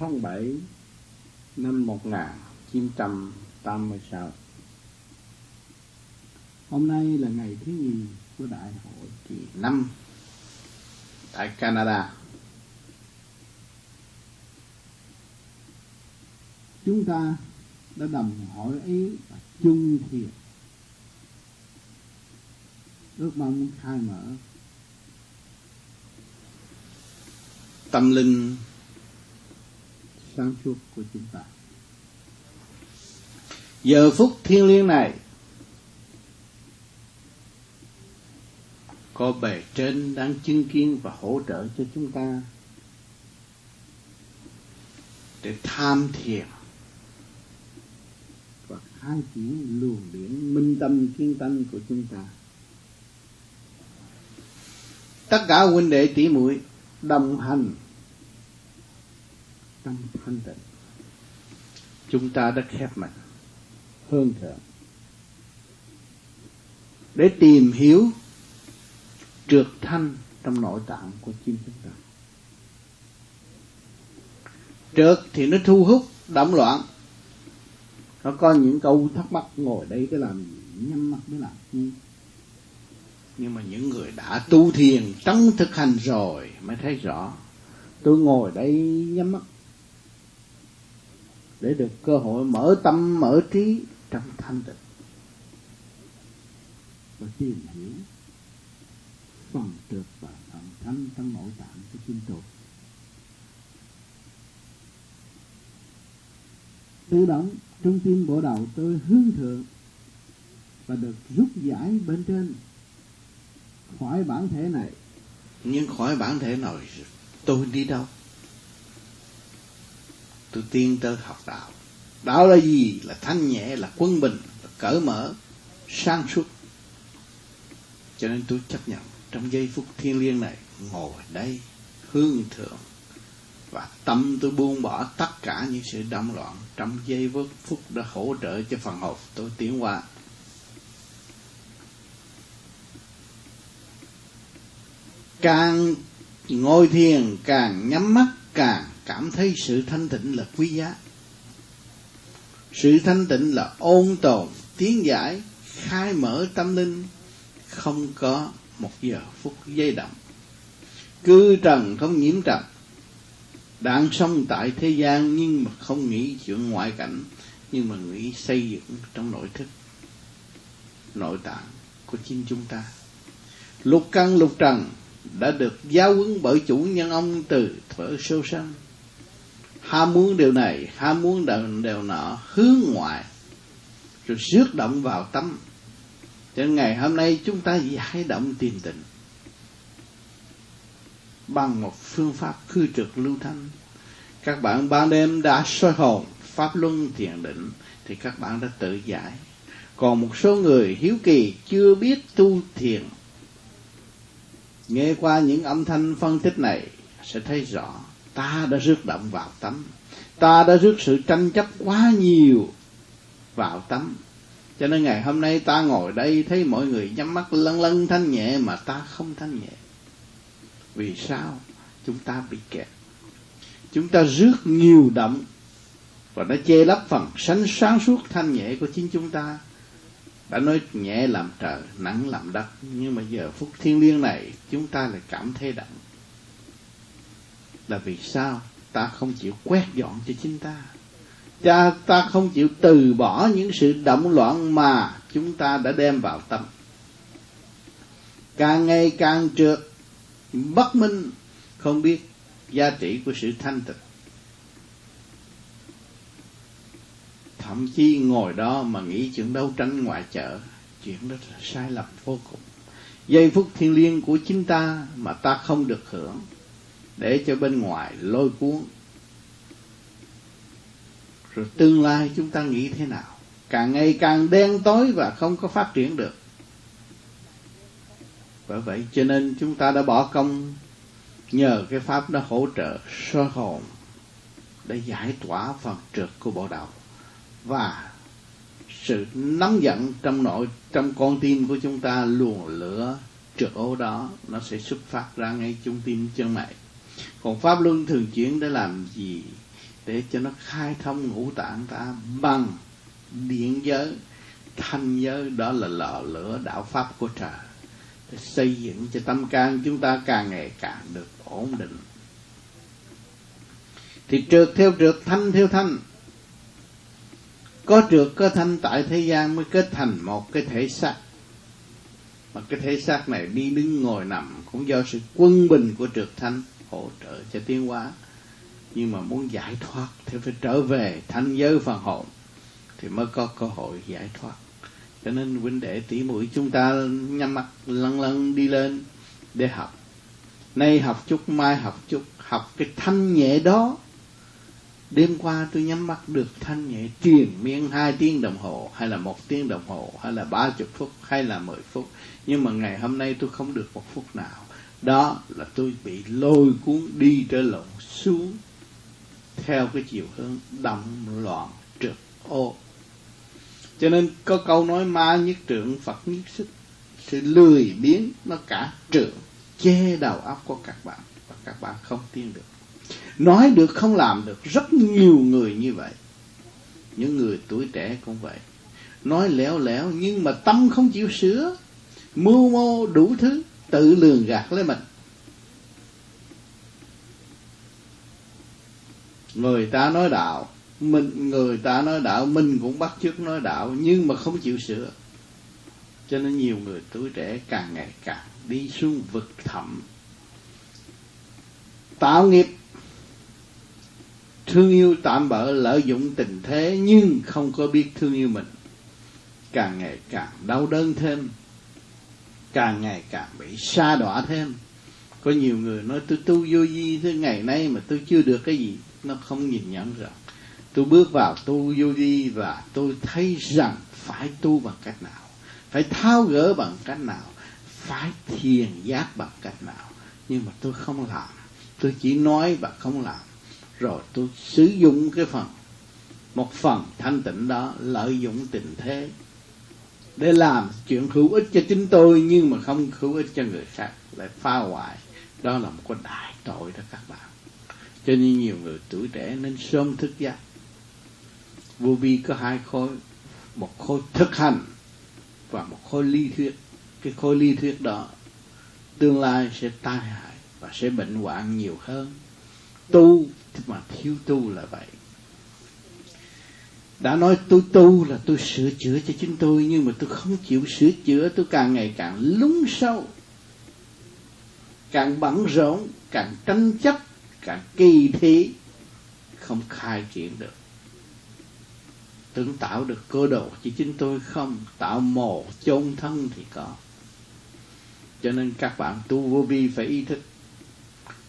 tháng 7 năm 1986 Hôm nay là ngày thứ nhì của Đại hội kỳ năm tại Canada. Chúng ta đã đầm hỏi ý và chung thiệt ước mong khai mở. Tâm linh sáng suốt của chúng ta. Giờ phút thiêng liêng này, có bề trên đang chứng kiến và hỗ trợ cho chúng ta để tham thiền và khai triển luồng điển minh tâm kiên tâm của chúng ta. Tất cả huynh đệ tỷ muội đồng hành tâm thanh tịnh. Chúng ta đã khép mình hơn thượng để tìm hiểu trượt thanh trong nội tạng của chim chúng ta. Trượt thì nó thu hút động loạn. Nó có những câu thắc mắc ngồi đây cái làm gì? Nhắm mắt mới làm. Nhưng nhưng mà những người đã tu thiền trong thực hành rồi, mới thấy rõ. Tôi ngồi đây nhắm mắt để được cơ hội mở tâm, mở trí trong thanh tịnh. Và tìm hiểu, phần trượt và phần thanh trong nội tạng của chính tôi tự động trong tim bộ đầu tôi hướng thượng và được rút giải bên trên. Khỏi bản thể này. Nhưng khỏi bản thể này tôi đi đâu? Tôi tiên tới học đạo. Đạo là gì? Là thanh nhẹ, là quân bình, là cởi mở, sáng suốt. Cho nên tôi chấp nhận trong giây phút thiêng liêng này, ngồi đây, hương thượng, và tâm tôi buông bỏ tất cả những sự động loạn trong giây phút đã hỗ trợ cho phần hồn tôi tiến qua càng ngồi thiền, càng nhắm mắt, càng cảm thấy sự thanh tịnh là quý giá. Sự thanh tịnh là ôn tồn, tiến giải, khai mở tâm linh. Không có một giờ phút giây động. Cư trần không nhiễm trần. Đang sống tại thế gian nhưng mà không nghĩ chuyện ngoại cảnh, nhưng mà nghĩ xây dựng trong nội thức, nội tạng của chính chúng ta. Lục căn lục trần đã được giáo huấn bởi chủ nhân ông từ thuở sâu sanh ham muốn điều này ham muốn điều, điều nọ hướng ngoại rồi rước động vào tâm. Cho nên ngày hôm nay chúng ta giải động tiền tịnh bằng một phương pháp khư trực lưu thanh. Các bạn ban đêm đã soi hồn pháp luân thiền định thì các bạn đã tự giải. Còn một số người hiếu kỳ chưa biết tu thiền nghe qua những âm thanh phân tích này sẽ thấy rõ ta đã rước động vào tâm ta đã rước sự tranh chấp quá nhiều vào tâm cho nên ngày hôm nay ta ngồi đây thấy mọi người nhắm mắt lân lân thanh nhẹ mà ta không thanh nhẹ. Vì sao? Chúng ta bị kẹt. Chúng ta rước nhiều động và nó che lấp phần sánh sáng suốt thanh nhẹ của chính chúng ta. Đã nói nhẹ làm trời nặng làm đất. Nhưng mà giờ phút thiên liêng này, chúng ta lại cảm thấy động là vì sao ta không chịu quét dọn cho chính ta? Cha ta không chịu từ bỏ những sự động loạn mà chúng ta đã đem vào tâm. Càng ngày càng trượt, bất minh, không biết giá trị của sự thanh tịnh. Thậm chí ngồi đó mà nghĩ chuyện đấu tranh ngoại chợ, chuyện đó là sai lầm vô cùng. Giây phút thiên liêng của chính ta mà ta không được hưởng để cho bên ngoài lôi cuốn. Rồi tương lai chúng ta nghĩ thế nào? Càng ngày càng đen tối và không có phát triển được. Bởi vậy cho nên chúng ta đã bỏ công nhờ cái pháp nó hỗ trợ soi hồn để giải tỏa phần trượt của bộ đầu và sự nóng giận trong nội, trong con tim của chúng ta luồng lửa trượt ô đó, nó sẽ xuất phát ra ngay trung tim chân mày còn pháp luân thường chuyển để làm gì? Để cho nó khai thông ngũ tạng ta bằng điện giới. Thanh giới, đó là lò lửa đạo pháp của trời để xây dựng cho tâm can chúng ta càng ngày càng được ổn định. Thì trượt theo trượt, thanh theo thanh. Có trượt, có thanh, tại thế gian mới kết thành một cái thể xác. Mà cái thể xác này đi đứng ngồi nằm cũng do sự quân bình của trượt thanh hỗ trợ cho tiến hóa. Nhưng mà muốn giải thoát thì phải trở về thanh giới phần hồn thì mới có cơ hội giải thoát. Cho nên huynh đệ tỷ muội chúng ta nhắm mắt lăn lăn đi lên để học. Nay học chút, mai học chút, học cái thanh nhẹ đó. Đêm qua tôi nhắm mắt được thanh nhẹ triền miên hai tiếng đồng hồ, hay là một tiếng đồng hồ, hay là ba chục phút, hay là mười phút. Nhưng mà ngày hôm nay tôi không được một phút nào đó là tôi bị lôi cuốn đi trở lộn xuống theo cái chiều hướng đậm loạn trượt ô. Cho nên có câu nói ma nhất trượng phật nhất sức sự lười biếng, nó cả trượng che đầu óc của các bạn và các bạn không tin được. Nói được không làm được, rất nhiều người như vậy. Những người tuổi trẻ cũng vậy. Nói lẻo lẻo nhưng mà tâm không chịu sửa, mưu mô đủ thứ tự lường gạt lấy mình. Người ta nói đạo, mình, người ta nói đạo, mình cũng bắt chước nói đạo, nhưng mà không chịu sửa. Cho nên nhiều người tuổi trẻ càng ngày càng đi xuống vực thẳm. Tạo nghiệp. Thương yêu tạm bỡ lợi dụng tình thế nhưng không có biết thương yêu mình. Càng ngày càng đau đớn thêm càng ngày càng bị xa đọa thêm. Có nhiều người nói, tôi tu vô vi thế, ngày nay mà tôi chưa được cái gì. Nó không nhìn nhận rồi tôi bước vào tu vô vi và tôi thấy rằng phải tu bằng cách nào, phải tháo gỡ bằng cách nào, phải thiền giác bằng cách nào. Nhưng mà tôi không làm. Tôi chỉ nói và không làm. Rồi tôi sử dụng cái phần, một phần thanh tịnh đó, lợi dụng tình thế để làm chuyện hữu ích cho chính tôi, nhưng mà không hữu ích cho người khác. Lại phá hoại. Đó là một cái đại tội đó các bạn. Cho nên nhiều người tuổi trẻ nên sớm thức giác. vô vi có hai khối. Một khối thực hành và một khối lý thuyết. Cái khối lý thuyết đó tương lai sẽ tai hại và sẽ bệnh hoạn nhiều hơn. Tu mà thiếu tu là vậy đã nói tôi tu là tôi sửa chữa cho chính tôi, nhưng mà tôi không chịu sửa chữa, tôi càng ngày càng lún sâu. Càng bận rộn, càng tranh chấp, càng kỳ thị, không khai triển được. Tưởng tạo được cơ đồ chỉ chính tôi không, tạo mồ chôn thân thì có. Cho nên các bạn tu vô vi phải ý thức.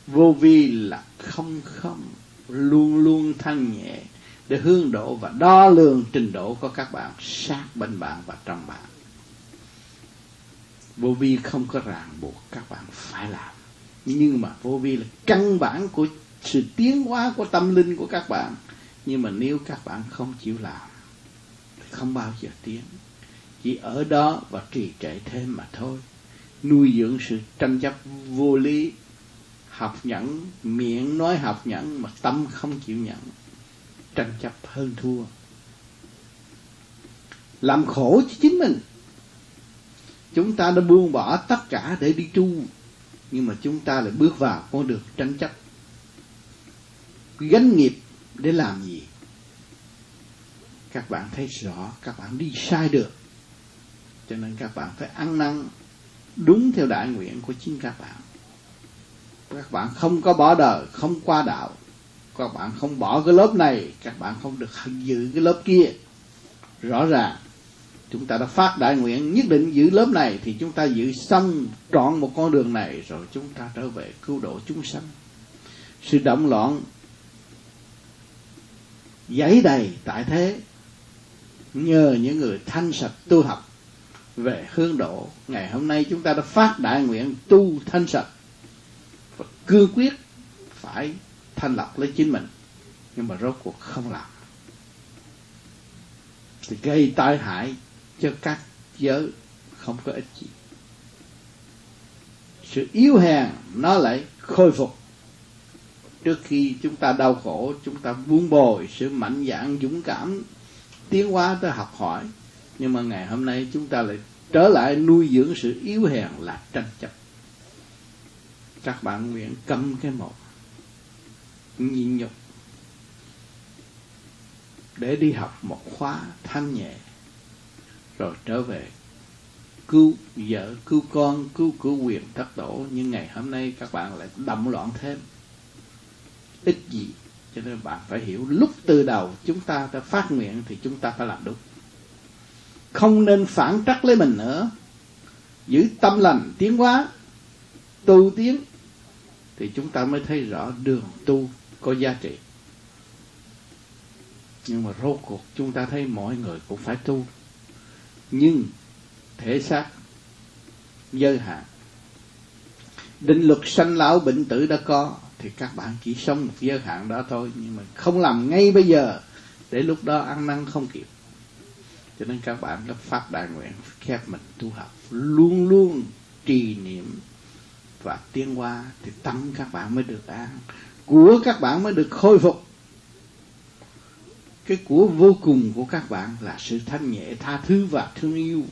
Vô vi là không không, luôn luôn thanh nhẹ để hướng độ và đo lường trình độ của các bạn sát bên bạn và trong bạn. Vô vi không có ràng buộc các bạn phải làm. Nhưng mà vô vi là căn bản của sự tiến hóa của tâm linh của các bạn. Nhưng mà nếu các bạn không chịu làm thì không bao giờ tiến. Chỉ ở đó và trì trệ thêm mà thôi. Nuôi dưỡng sự tranh chấp vô lý, học nhẫn, miệng nói học nhẫn mà tâm không chịu nhận tranh chấp hơn thua. Làm khổ cho chính mình. Chúng ta đã buông bỏ tất cả để đi tu nhưng mà chúng ta lại bước vào con đường tranh chấp. Gánh nghiệp để làm gì? Các bạn thấy rõ, các bạn đi sai được. Cho nên các bạn phải ăn năn, đúng theo đại nguyện của chính các bạn. Các bạn không có bỏ đời, không qua đạo các bạn không bỏ cái lớp này, các bạn không được giữ cái lớp kia. Rõ ràng, chúng ta đã phát đại nguyện nhất định giữ lớp này thì chúng ta giữ xong trọn một con đường này rồi chúng ta trở về cứu độ chúng sanh. Sự động loạn giấy đầy tại thế, nhờ những người thanh sạch tu học về hướng độ. Ngày hôm nay chúng ta đã phát đại nguyện tu thanh sạch và cương quyết phải thanh lọc lấy chính mình, nhưng mà rốt cuộc không làm. Thì gây tai hại cho các giới không có ích gì. Sự yếu hèn nó lại khôi phục. Trước khi chúng ta đau khổ, chúng ta vun bồi sự mạnh dạn, dũng cảm, tiến hóa tới học hỏi. Nhưng mà ngày hôm nay chúng ta lại trở lại nuôi dưỡng sự yếu hèn là tranh chấp. Các bạn nguyện cấm cái một nhịn nhục. Để đi học một khóa thanh nhẹ, rồi trở về cứu vợ, cứu con, cứu cứu quyền thất tổ. Nhưng ngày hôm nay các bạn lại động loạn thêm. Ít gì, cho nên bạn phải hiểu, lúc từ đầu chúng ta đã phát nguyện thì chúng ta phải làm đúng. Không nên phản trắc lấy mình nữa. Giữ tâm lành, tiến hóa, tu tiến, thì chúng ta mới thấy rõ đường tu có giá trị. Nhưng mà rốt cuộc chúng ta thấy mọi người cũng phải tu. Nhưng thể xác giới hạn. Định luật sanh lão bệnh tử đã có, thì các bạn chỉ sống một giới hạn đó thôi. Nhưng mà không làm ngay bây giờ, để lúc đó ăn năn không kịp. Cho nên các bạn đã phát đại nguyện khép mình tu học, luôn luôn trì niệm và tiến qua thì tâm các bạn mới được an của các bạn mới được khôi phục. Cái của vô cùng của các bạn là sự thanh nhẹ, tha thứ và thương yêu.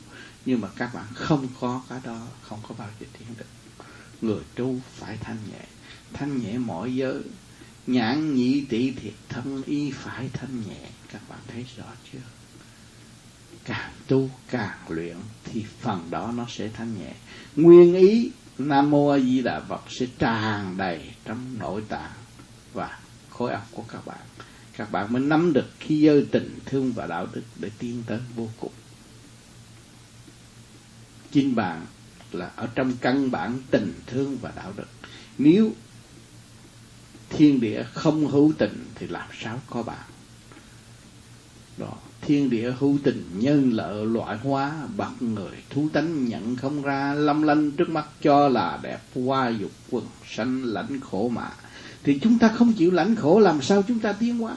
Nhưng mà các bạn không có cái đó, không có bao giờ tiến được. Người tu phải thanh nhẹ thanh nhẹ mọi giới. Nhãn nhị tỷ thiệt, thân y phải thanh nhẹ. Các bạn thấy rõ chưa? Càng tu càng luyện thì phần đó nó sẽ thanh nhẹ. Nguyên ý nam mô a di đà phật sẽ tràn đầy trong nội tạng và khối óc của các bạn. Các bạn mới nắm được khi giới tình thương và đạo đức để tiến tới vô cùng. Chính bạn là ở trong căn bản tình thương và đạo đức. Nếu thiên địa không hữu tình thì làm sao có bạn? Đó, thiên địa hữu tình nhân lợi loại hóa bậc người thú tánh nhận không ra, lâm lanh trước mắt cho là đẹp hoa dục quần, sanh lãnh khổ mà thì chúng ta không chịu lãnh khổ, làm sao chúng ta tiến hóa?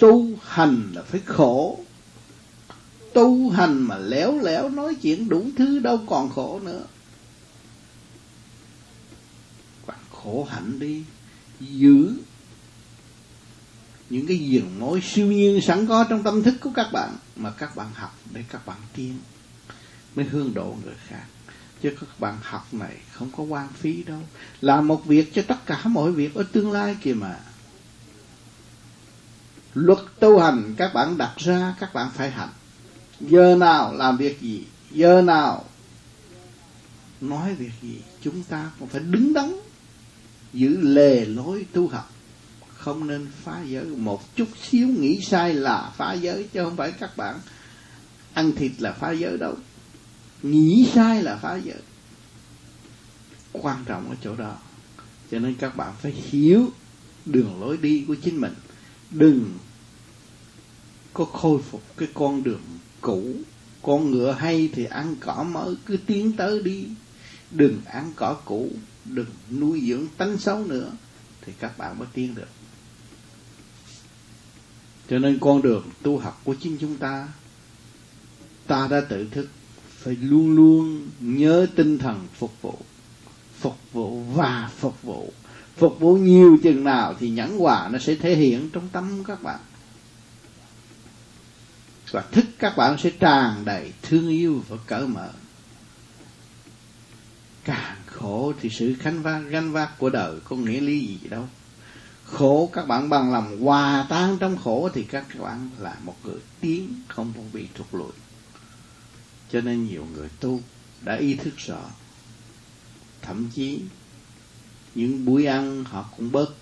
Tu hành là phải khổ. Tu hành mà léo léo nói chuyện đủ thứ đâu còn khổ nữa. Bạn khổ hạnh đi, giữ những cái giường mối siêu nhiên sẵn có trong tâm thức của các bạn mà các bạn học để các bạn tiến, mới hương độ người khác cho các bạn học này không có quan phí đâu. Làm một việc cho tất cả mọi việc ở tương lai kìa mà. Luật tu hành các bạn đặt ra, các bạn phải hành. Giờ nào làm việc gì? Giờ nào nói việc gì? Chúng ta cũng phải đứng đắn, giữ lề lối tu học. Không nên phá giới. Một chút xíu nghĩ sai là phá giới, chứ không phải các bạn ăn thịt là phá giới đâu nghĩ sai là phá giới. Quan trọng ở chỗ đó. Cho nên các bạn phải hiểu đường lối đi của chính mình. Đừng có khôi phục cái con đường cũ. Con ngựa hay thì ăn cỏ mới, cứ tiến tới đi. Đừng ăn cỏ cũ, đừng nuôi dưỡng tánh xấu nữa, thì các bạn mới tiến được. Cho nên con đường tu học của chính chúng ta ta đã tự thức phải luôn luôn nhớ tinh thần phục vụ. Phục vụ và phục vụ. Phục vụ nhiều chừng nào thì nhẫn quả nó sẽ thể hiện trong tâm các bạn. Và thức các bạn sẽ tràn đầy thương yêu và cởi mở. Càng khổ thì sự khánh vác ganh vác của đời có nghĩa lý gì đâu. Khổ các bạn bằng lòng hòa tan trong khổ thì các bạn là một người tiến không có bị trục lùi cho nên nhiều người tu đã ý thức rõ thậm chí, những buổi ăn họ cũng bớt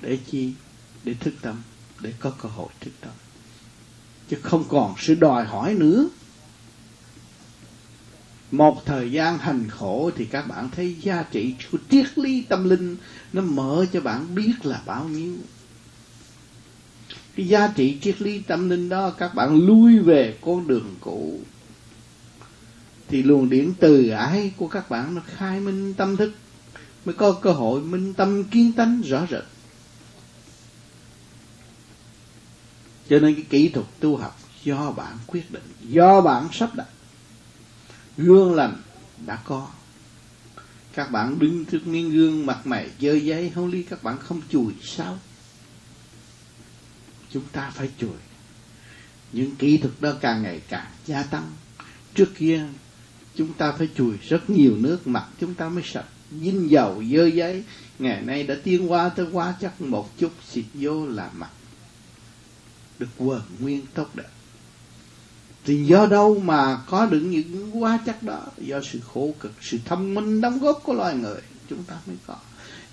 để chi? Để thức tâm, để có cơ hội thức tâm. Chứ không còn sự đòi hỏi nữa. Một thời gian hành khổ thì các bạn thấy giá trị của triết lý tâm linh nó mở cho bạn biết là bao nhiêu. Cái giá trị triết lý tâm linh đó các bạn lui về con đường cũ thì luồng điển từ ái của các bạn nó khai minh tâm thức, mới có cơ hội minh tâm kiến tánh rõ rệt. Cho nên cái kỹ thuật tu học do bạn quyết định, do bạn sắp đặt. Gương lành đã có. Các bạn đứng trước miếng gương mặt mày, dơ giấy không lý, các bạn không chùi sao? Chúng ta phải chùi. Những kỹ thuật đó càng ngày càng gia tăng. Trước kia chúng ta phải chùi rất nhiều nước mặt, chúng ta mới sạch. Dinh dầu, dơ giấy, ngày nay đã tiến qua tới quá chắc một chút, xịt vô là mặt. Được quần nguyên tốt đẹp. Thì do đâu mà có được những quá chắc đó? Do sự khổ cực, sự thông minh đóng góp của loài người, chúng ta mới có.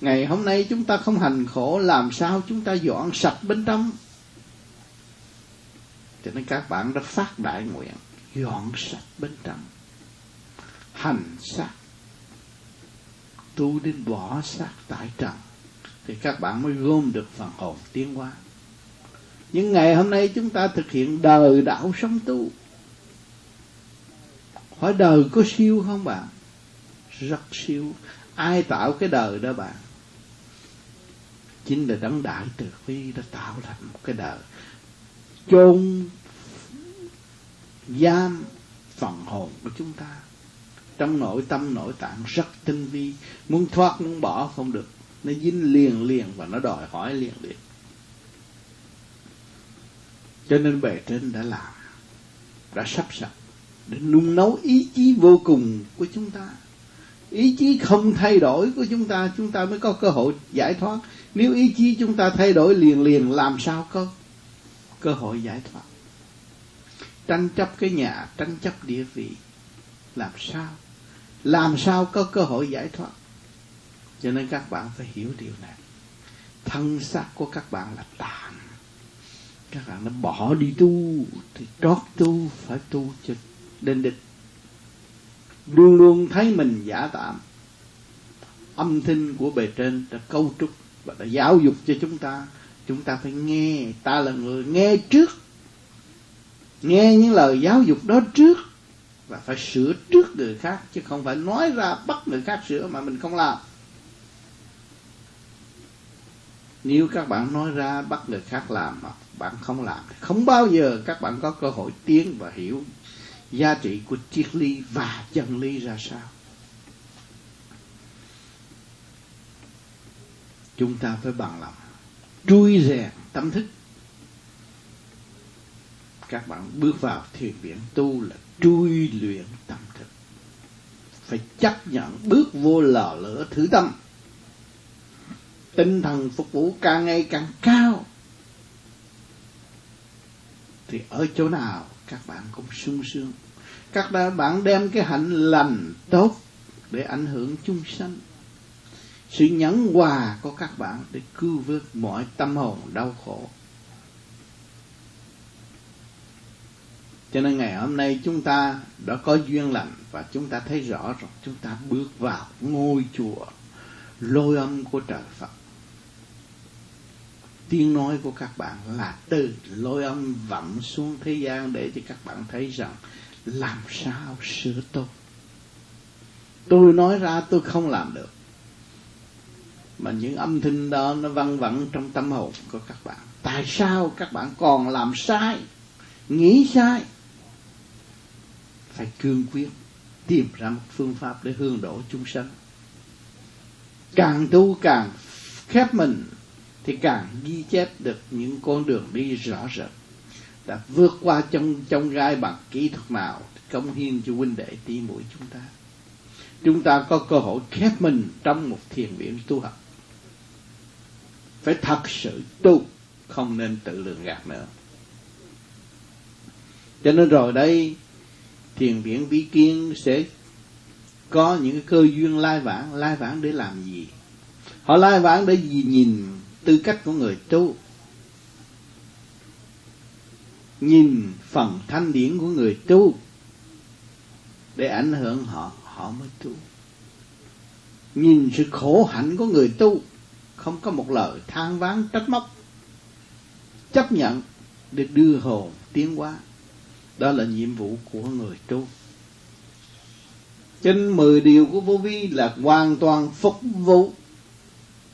Ngày hôm nay chúng ta không hành khổ, làm sao chúng ta dọn sạch bên trong? Cho nên các bạn đã phát đại nguyện, dọn sạch bên trong hành xác. Tu đến bỏ xác tại trần, thì các bạn mới gom được phần hồn tiến hóa. Những ngày hôm nay chúng ta thực hiện đời đạo sống tu. Hỏi đời có siêu không bạn? Rất siêu. Ai tạo cái đời đó bạn? Chính là đấng đại từ bi đã tạo thành một cái đời. Chôn giam phần hồn của chúng ta trong nội, tâm nội tạng rất tinh vi. Muốn thoát, muốn bỏ không được. Nó dính liền liền và nó đòi hỏi liền liền cho nên bề trên đã làm đã sắp sẵn để nung nấu ý chí vô cùng của chúng ta. Ý chí không thay đổi của chúng ta chúng ta mới có cơ hội giải thoát. Nếu ý chí chúng ta thay đổi liền liền, làm sao có cơ hội giải thoát? Tranh chấp cái nhà, tranh chấp địa vị, làm sao? Làm sao có cơ hội giải thoát? Cho nên các bạn phải hiểu điều này. Thân xác của các bạn là tạm các bạn nó bỏ đi tu, thì trót tu, phải tu cho đến địch. luôn luôn thấy mình giả tạm. Âm thanh của bề trên đã câu trúc và đã giáo dục cho chúng ta. Chúng ta phải nghe. Ta là người nghe trước. Nghe những lời giáo dục đó trước và phải sửa trước người khác, chứ không phải nói ra bắt người khác sửa mà mình không làm. Nếu các bạn nói ra bắt người khác làm mà bạn không làm, không bao giờ các bạn có cơ hội tiến và hiểu giá trị của triết lý và chân lý ra sao. Chúng ta phải bằng lòng, trui rèn tâm thức. Các bạn bước vào thiền viện tu là trui luyện tâm thức. Phải chấp nhận bước vô lò lửa thử tâm. Tinh thần phục vụ càng ngày càng cao. Thì ở chỗ nào các bạn cũng sung sướng. Các bạn đem cái hạnh lành tốt để ảnh hưởng chung sanh. Sự nhẫn hòa của các bạn để cứu vớt mọi tâm hồn đau khổ. Cho nên ngày hôm nay chúng ta đã có duyên lành và chúng ta thấy rõ rồi. Chúng ta bước vào ngôi chùa lôi âm của trời Phật. Tiếng nói của các bạn là từ lôi âm vọng xuống thế gian để cho các bạn thấy rằng làm sao sửa tốt. Tôi nói ra, tôi không làm được. Mà những âm thanh đó nó văng vẳng trong tâm hồn của các bạn. Tại sao các bạn còn làm sai, nghĩ sai? Phải cương quyết tìm ra một phương pháp để hương độ chúng sanh. Càng tu càng khép mình thì càng ghi chép được những con đường đi rõ rệt. Đã vượt qua trong trong gai bằng kỹ thuật nào công hiến cho huynh đệ tí muội chúng ta. Chúng ta có cơ hội khép mình trong một thiền viện tu học. Phải thật sự tu, không nên tự lường gạt nữa. Cho nên rồi đây thiền viện vi kiên sẽ có những cái cơ duyên lai vãng lai vãng để làm gì? Họ lai vãng để gì nhìn tư cách của người tu? Nhìn phần thanh điển của người tu để ảnh hưởng họ họ mới tu. Nhìn sự khổ hạnh của người tu, không có một lời than ván trách móc, chấp nhận được đưa hồn tiến hóa đó là nhiệm vụ của người tu. Trên mười điều của vô vi là hoàn toàn phục vụ,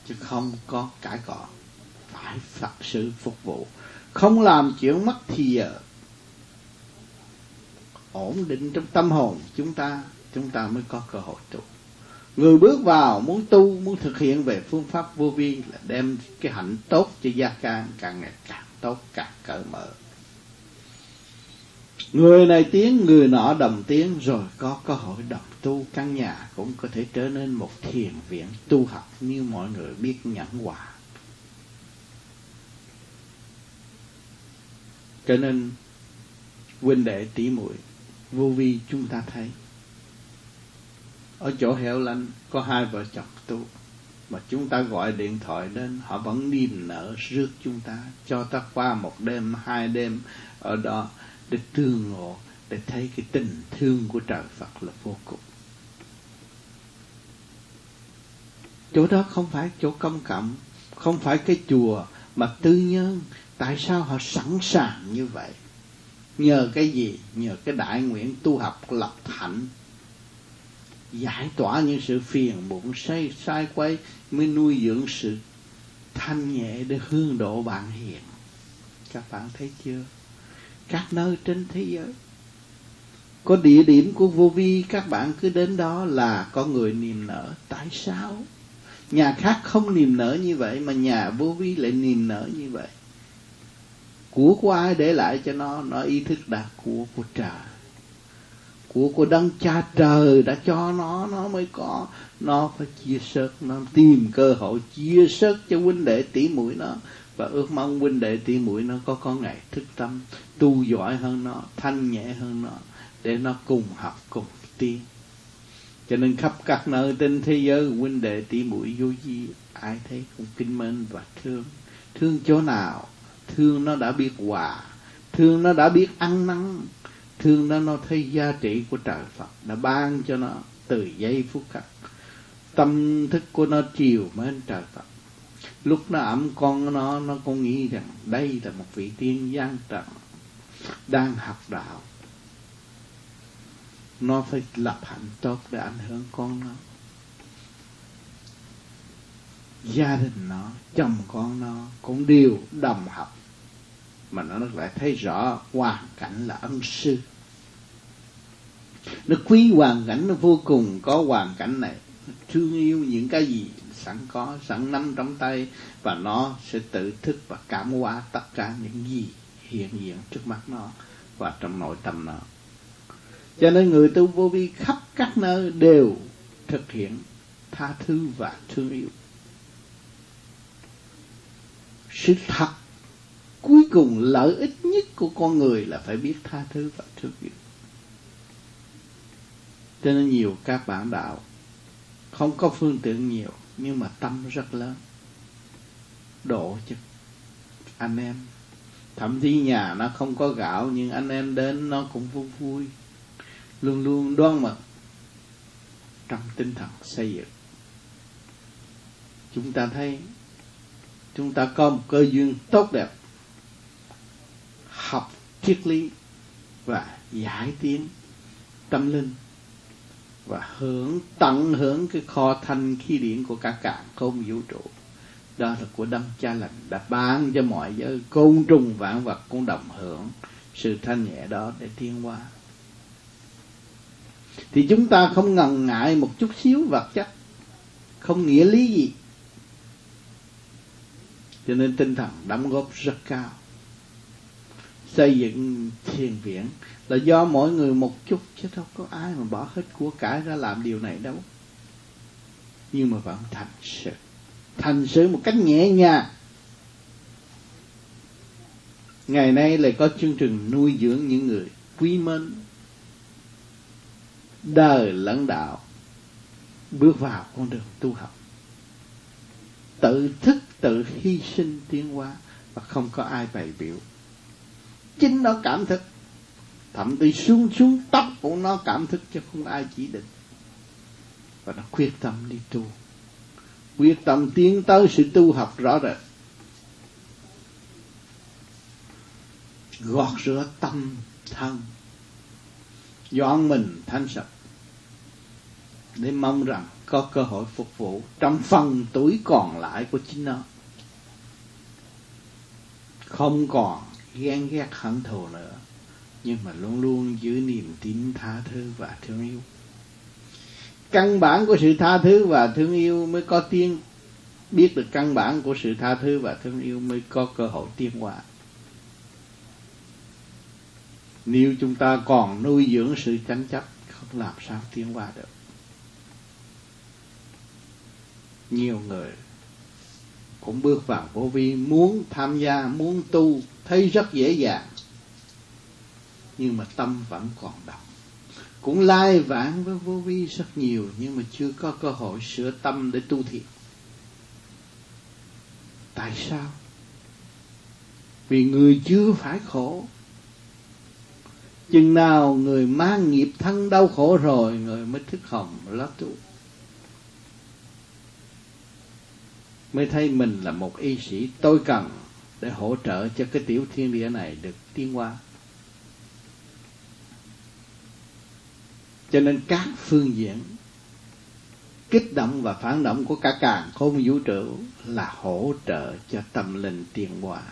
chứ không có cãi cọ. Phải thật sự phục vụ. Không làm chuyện mất thì giờ ổn định trong tâm hồn chúng ta chúng ta mới có cơ hội tu. Người bước vào muốn tu, muốn thực hiện về phương pháp vô vi là đem cái hạnh tốt cho gia can càng ngày càng tốt, càng cởi mở người này tiếng, người nọ đồng tiếng, rồi có cơ hội đồng tu. Căn nhà cũng có thể trở nên một thiền viện tu học như mọi người biết nhẫn hòa. Cho nên, huynh đệ tỷ muội, vô vi chúng ta thấy, ở chỗ hẻo lánh có hai vợ chồng tu, mà chúng ta gọi điện thoại đến, họ vẫn niềm nở rước chúng ta, cho ta qua một đêm, hai đêm ở đó để tương ngộ, để thấy cái tình thương của trời Phật là vô cùng. Chỗ đó không phải chỗ công cộng, không phải cái chùa, mà tư nhân. Tại sao họ sẵn sàng như vậy? Nhờ cái gì? Nhờ cái đại nguyện tu học lập hạnh giải tỏa những sự phiền muộn say, sai quay mới nuôi dưỡng sự thanh nhẹ để hương độ bạn hiền. Các bạn thấy chưa? Các nơi trên thế giới. Có địa điểm của vô vi, các bạn cứ đến đó là có người niềm nở. Tại sao? Nhà khác không niềm nở như vậy, mà nhà vô vi lại niềm nở như vậy. Của của ai để lại cho nó? Nó ý thức đạt của của trời. Của của đấng cha trời đã cho nó nó mới có. Nó phải chia sớt, nó tìm cơ hội chia sớt cho huynh đệ tỷ muội nó và ước mong huynh đệ tỷ muội nó có có ngày thức tâm, tu giỏi hơn nó, thanh nhẹ hơn nó, để nó cùng học, cùng tiên. Cho nên khắp các nơi trên thế giới, huynh đệ tỷ muội vô di ai thấy cũng kính mến và thương. Thương chỗ nào? Thương nó đã biết hòa. Thương nó đã biết ăn năn. Thương nó nó thấy giá trị của trời Phật, đã ban cho nó từ giây phút khắc. Tâm thức của nó chiều mến trời Phật lúc nó ẩm con nó nó cũng nghĩ rằng đây là một vị tiên gian trần đang học đạo. Nó phải lập hạnh tốt để ảnh hưởng con nó. Gia đình nó, chồng con nó cũng đều đồng học. Mà nó lại thấy rõ hoàn cảnh là ân sư. Nó quý hoàn cảnh, nó vô cùng có hoàn cảnh này. Thương yêu những cái gì sẵn có, sẵn nắm trong tay, và nó sẽ tự thức và cảm hóa tất cả những gì hiện diện trước mắt nó và trong nội tâm nó. Cho nên người tu vô vi khắp các nơi đều thực hiện tha thứ và thương yêu. Sự thật cuối cùng lợi ích nhất của con người là phải biết tha thứ và thương yêu. Cho nên nhiều các bạn đạo không có phương tiện nhiều nhưng mà tâm rất lớn. Độ cho anh em, thậm chí nhà nó không có gạo, nhưng anh em đến nó cũng vui vui. Luôn luôn đoan mật trong tinh thần xây dựng. Chúng ta thấy, chúng ta có một cơ duyên tốt đẹp, học triết lý và giải tiến tâm linh và hưởng tận hưởng cái kho thanh khí điển của cả cả không vũ trụ. Đó là của đấng cha lành đã ban cho mọi giới côn trùng vạn vật cũng đồng hưởng sự thanh nhẹ đó để tiến hóa. Thì chúng ta không ngần ngại một chút xíu vật chất, không nghĩa lý gì. Cho nên tinh thần đóng góp rất cao. Xây dựng thiền viện là do mỗi người một chút chứ đâu có ai mà bỏ hết của cải ra làm điều này đâu. Nhưng mà vẫn thành sự. Thành sự một cách nhẹ nhàng. Ngày nay lại có chương trình nuôi dưỡng những người quý mến. Đời lẫn đạo bước vào con đường tu học. Tự thức, tự hy sinh tiến hóa và không có ai bày biểu chính nó cảm thức thậm chí xuống xuống tóc của nó cảm thức chứ không ai chỉ định. Và nó quyết tâm đi tu. Quyết tâm tiến tới sự tu học rõ rệt. Gọt rửa tâm thân. Dọn mình thanh sạch. Để mong rằng có cơ hội phục vụ trong phần tuổi còn lại của chính nó. Không còn ghen ghét hận thù nữa nhưng mà luôn luôn giữ niềm tin tha thứ và thương yêu. Căn bản của sự tha thứ và thương yêu mới có tiên biết được căn bản của sự tha thứ và thương yêu mới có cơ hội tiên hóa. Nếu chúng ta còn nuôi dưỡng sự tranh chấp, không làm sao tiến hóa được. Nhiều người cũng bước vào vô vi, muốn tham gia, muốn tu, thấy rất dễ dàng nhưng mà tâm vẫn còn động cũng lai vãng với vô vi rất nhiều, nhưng mà chưa có cơ hội sửa tâm để tu thiện. Tại sao? Vì người chưa phải khổ. Chừng nào người mang nghiệp thân đau khổ rồi, người mới thức hồng lá tu. Mới thấy mình là một y sĩ tôi cần để hỗ trợ cho cái tiểu thiên địa này được tiến hóa. Cho nên các phương diện kích động và phản động của cả càng không vũ trụ là hỗ trợ cho tâm linh tiến hóa.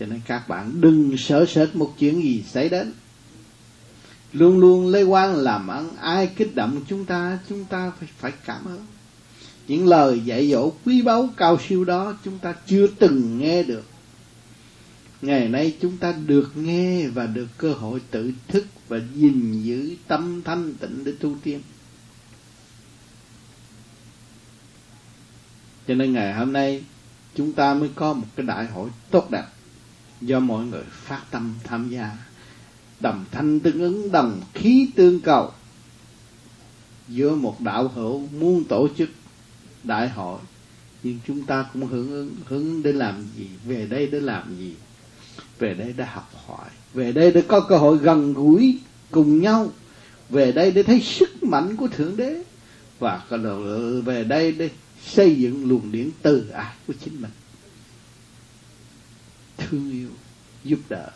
Cho nên các bạn đừng sợ sệt một chuyện gì xảy đến. Luôn luôn lấy quan làm ăn, ai kích động chúng ta chúng ta phải phải cảm ơn. Những lời dạy dỗ quý báu cao siêu đó chúng ta chưa từng nghe được ngày nay chúng ta được nghe và được cơ hội tự thức và gìn giữ tâm thanh tịnh để tu tiên. Cho nên ngày hôm nay chúng ta mới có một cái đại hội tốt đẹp do mọi người phát tâm tham gia. Đồng thanh tương ứng, đồng khí tương cầu. Giữa một đạo hữu muốn tổ chức đại hội, nhưng chúng ta cũng hưởng ứng hưởng ứng để làm gì, về đây để làm gì về đây để học hỏi. Về đây để có cơ hội gần gũi cùng nhau. Về đây để thấy sức mạnh của thượng đế. Và về đây để xây dựng luồng điển từ ái của chính mình. Thương yêu, giúp đỡ,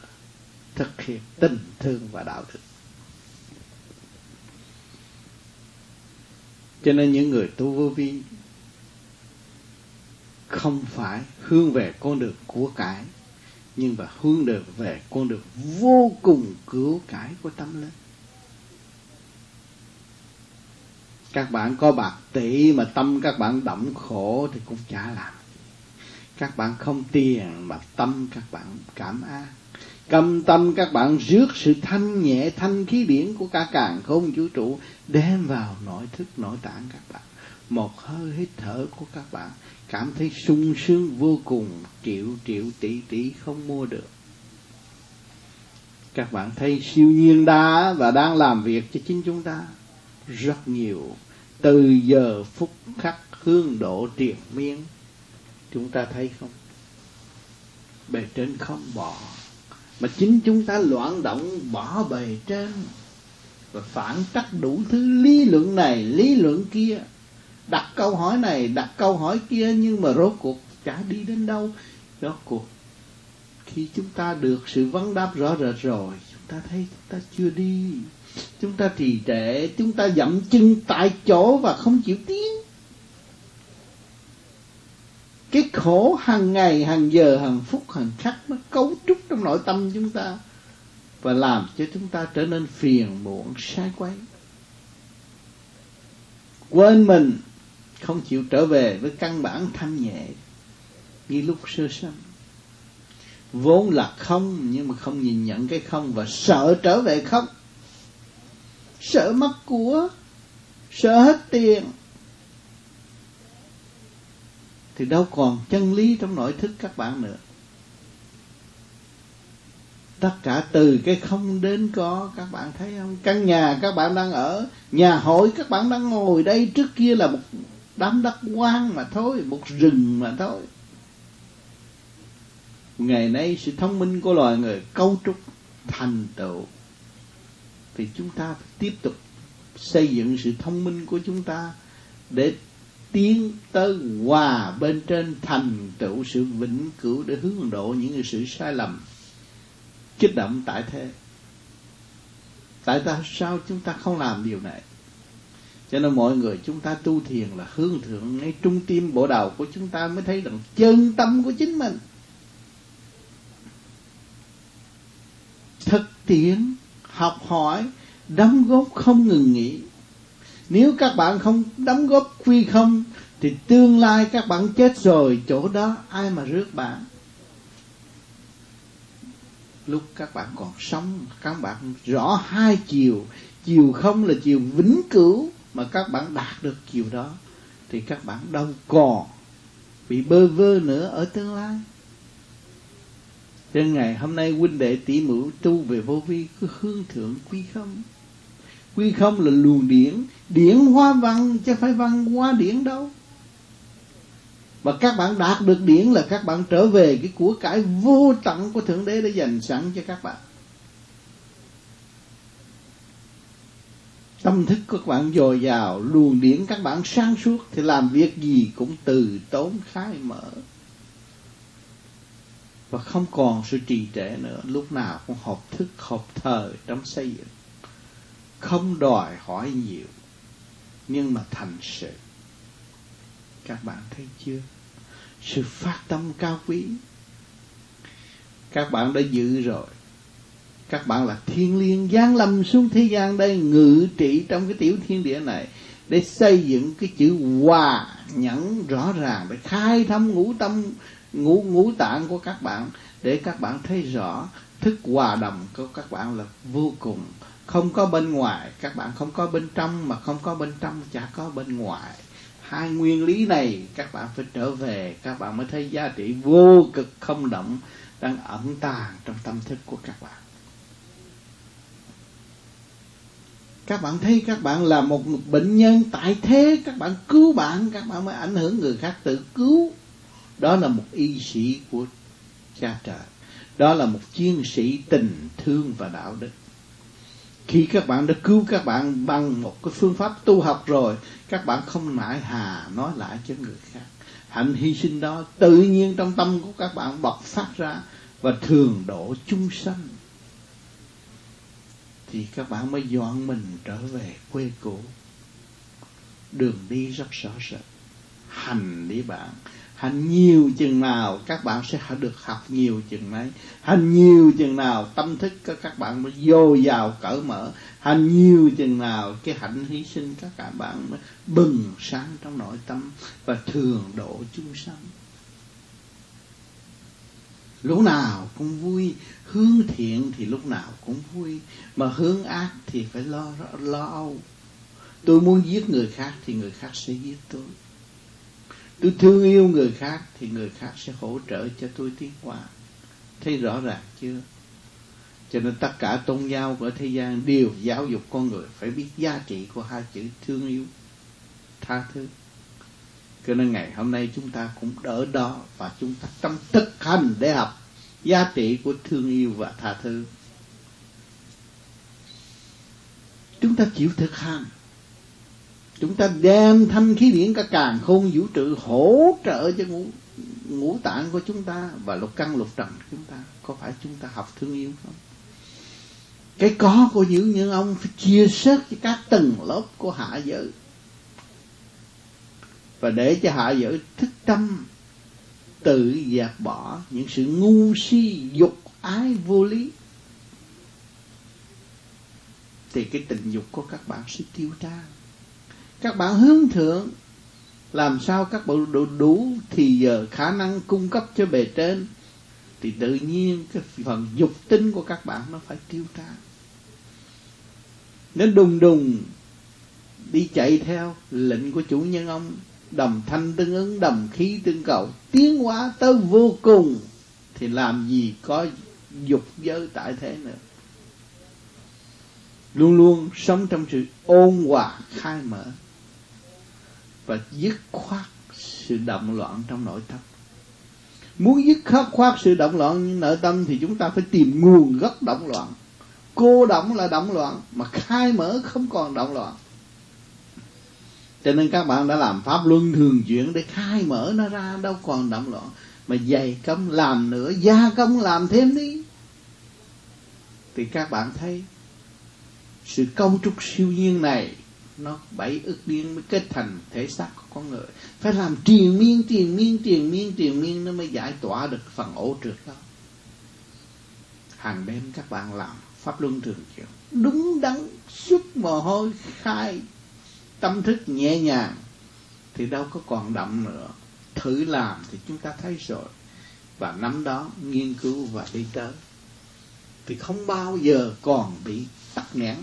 thực hiện tình thương và đạo đức. Cho nên những người tu vô vi không phải hướng về con đường của cải nhưng mà hướng được về, con đường vô cùng cứu cải của tâm linh. Các bạn có bạc tỷ mà tâm các bạn đậm khổ thì cũng chả làm. Các bạn không tiền mà tâm các bạn cảm an cầm tâm các bạn rước sự thanh nhẹ, thanh khí điển của cả càng không vũ trụ, đem vào nội thức, nội tạng các bạn. Một hơi hít thở của các bạn cảm thấy sung sướng vô cùng, triệu triệu tỷ tỷ không mua được. Các bạn thấy siêu nhiên đã và đang làm việc cho chính chúng ta rất nhiều. Từ giờ phút khắc hương độ triền miên, chúng ta thấy không? Bề trên không bỏ. Mà chính chúng ta loạn động, bỏ bề trên và phản trắc đủ thứ lý luận này, lý luận kia đặt câu hỏi này, đặt câu hỏi kia, nhưng mà rốt cuộc chả đi đến đâu. Rốt cuộc, khi chúng ta được sự vấn đáp rõ rệt rồi, chúng ta thấy chúng ta chưa đi. Chúng ta trì trệ, chúng ta dậm chân tại chỗ và không chịu tiến. Cái khổ hàng ngày, hàng giờ, hàng phút, hàng khắc nó cấu trúc trong nội tâm chúng ta và làm cho chúng ta trở nên phiền muộn, sai quấy. Quên mình không chịu trở về với căn bản thanh nhẹ như lúc sơ sanh. Vốn là không, nhưng mà không nhìn nhận cái không và sợ trở về không. Sợ mất của, sợ hết tiền. Thì đâu còn chân lý trong nội thức các bạn nữa. Tất cả từ cái không đến có, các bạn thấy không? Căn nhà các bạn đang ở, nhà hội các bạn đang ngồi đây trước kia là một đám đất quan mà thôi, một rừng mà thôi. Ngày nay sự thông minh của loài người cấu trúc thành tựu. Thì chúng ta phải tiếp tục xây dựng sự thông minh của chúng ta để tiến tới hòa bên trên thành tựu sự vĩnh cửu để hướng độ những sự sai lầm, kích động tại thế. Tại sao chúng ta không làm điều này? Cho nên mọi người chúng ta tu thiền là hướng thượng ngay trung tim bộ đầu của chúng ta mới thấy được chân tâm của chính mình. Thực tiễn, học hỏi, đóng góp không ngừng nghỉ. Nếu các bạn không đóng góp quy không, thì tương lai các bạn chết rồi, chỗ đó ai mà rước bạn? Lúc các bạn còn sống, các bạn rõ hai chiều. Chiều không là chiều vĩnh cửu mà các bạn đạt được chiều đó, thì các bạn đâu còn bị bơ vơ nữa ở tương lai. Trên ngày hôm nay huynh đệ tỷ mưu tu về vô vi cứ hương thượng quy không? Quy không là luồng điển. Điển hoa văn chứ phải văn hoa điển đâu. Mà các bạn đạt được điển là các bạn trở về cái của cải vô tận của thượng đế đã dành sẵn cho các bạn. Tâm thức của các bạn dồi dào, luồng điển các bạn sáng suốt thì làm việc gì cũng từ tốn khai mở. Và không còn sự trì trệ nữa, lúc nào cũng học thức, học thời trong xây dựng không đòi hỏi nhiều, nhưng mà thành sự. Các bạn thấy chưa? Sự phát tâm cao quý. Các bạn đã giữ rồi các bạn là thiên liêng giáng lâm xuống thế gian đây, ngự trị trong cái tiểu thiên địa này, để xây dựng cái chữ hòa nhẫn rõ ràng, để khai thâm ngũ tâm, ngũ ngũ tạng của các bạn, để các bạn thấy rõ thức hòa đồng của các bạn là vô cùng. Không có bên ngoài, các bạn không có bên trong, mà không có bên trong chả có bên ngoài. Hai nguyên lý này các bạn phải trở về, các bạn mới thấy giá trị vô cực không động đang ẩn tàng trong tâm thức của các bạn. Các bạn thấy các bạn là một bệnh nhân tại thế, các bạn cứu bạn, các bạn mới ảnh hưởng người khác tự cứu. Đó là một y sĩ của cha trời. Đó là một chiến sĩ tình thương và đạo đức. Khi các bạn đã cứu các bạn bằng một cái phương pháp tu học rồi, các bạn không nại hà nói lại cho người khác. Hạnh hy sinh đó tự nhiên trong tâm của các bạn bộc phát ra và thường độ chung sanh thì các bạn mới dọn mình trở về quê cũ. Đường đi rất rõ rệt. Hành đi bạn. Hành nhiều chừng nào các bạn sẽ được học nhiều chừng ấy hành nhiều chừng nào tâm thức của các bạn mới vô vào cởi mở. Hành nhiều chừng nào cái hạnh hy sinh các bạn mới bừng sáng trong nội tâm và thường độ chúng sanh. Lúc nào cũng vui hướng thiện thì lúc nào cũng vui, mà hướng ác thì phải lo lo âu. Tôi muốn giết người khác thì người khác sẽ giết tôi. Tôi thương yêu người khác thì người khác sẽ hỗ trợ cho tôi tiến hóa. Thấy rõ ràng chưa? Cho nên tất cả tôn giáo của thế gian đều giáo dục con người phải biết giá trị của hai chữ thương yêu, tha thứ. Cho nên ngày hôm nay chúng ta cũng đỡ đó và chúng ta trong thực hành để học giá trị của thương yêu và tha thứ. Chúng ta chịu thực hành. Chúng ta đem thanh khí điển cả càng khôn vũ trụ hỗ trợ cho ngũ ngũ tạng của chúng ta và lục căn lục trần của chúng ta. Có phải chúng ta học thương yêu không? Cái có của những những ông phải chia sớt cho các tầng lớp của hạ giới. Và để cho hạ giới thức tâm tự dẹp bỏ những sự ngu si dục ái vô lý. Thì cái tình dục của các bạn sẽ tiêu tan. Các bạn hướng thượng làm sao các bạn đủ, đủ thì giờ khả năng cung cấp cho bề trên thì tự nhiên cái phần dục tinh của các bạn nó phải tiêu tan. Nó đùng đùng đi chạy theo lệnh của chủ nhân ông đồng thanh tương ứng đồng khí tương cầu, tiến hóa tới vô cùng, thì làm gì có dục giới tại thế nữa. Luôn luôn sống trong sự ôn hòa, khai mở, và dứt khoát sự động loạn trong nội tâm. Muốn dứt khoát khoát sự động loạn nội tâm thì chúng ta phải tìm nguồn gốc động loạn. Cô động là động loạn, mà khai mở không còn động loạn cho nên các bạn đã làm pháp luân thường chuyển để khai mở nó ra, đâu còn động loạn. Mà dày công làm nữa, gia công làm thêm đi. Thì các bạn thấy, sự cấu trúc siêu nhiên này, nó bảy ức điên mới kết thành thể xác của con người. Phải làm triền miên triền miên triền miên triền miên nó mới giải tỏa được phần ổ trượt đó. Hàng đêm các bạn làm pháp luân thường chuyển. Đúng đắn suốt mồ hôi, khai tâm thức nhẹ nhàng, thì đâu có còn động nữa. Thử làm thì chúng ta thấy rồi. Và năm đó nghiên cứu và đi tới. Thì không bao giờ còn bị tắc nghẽn.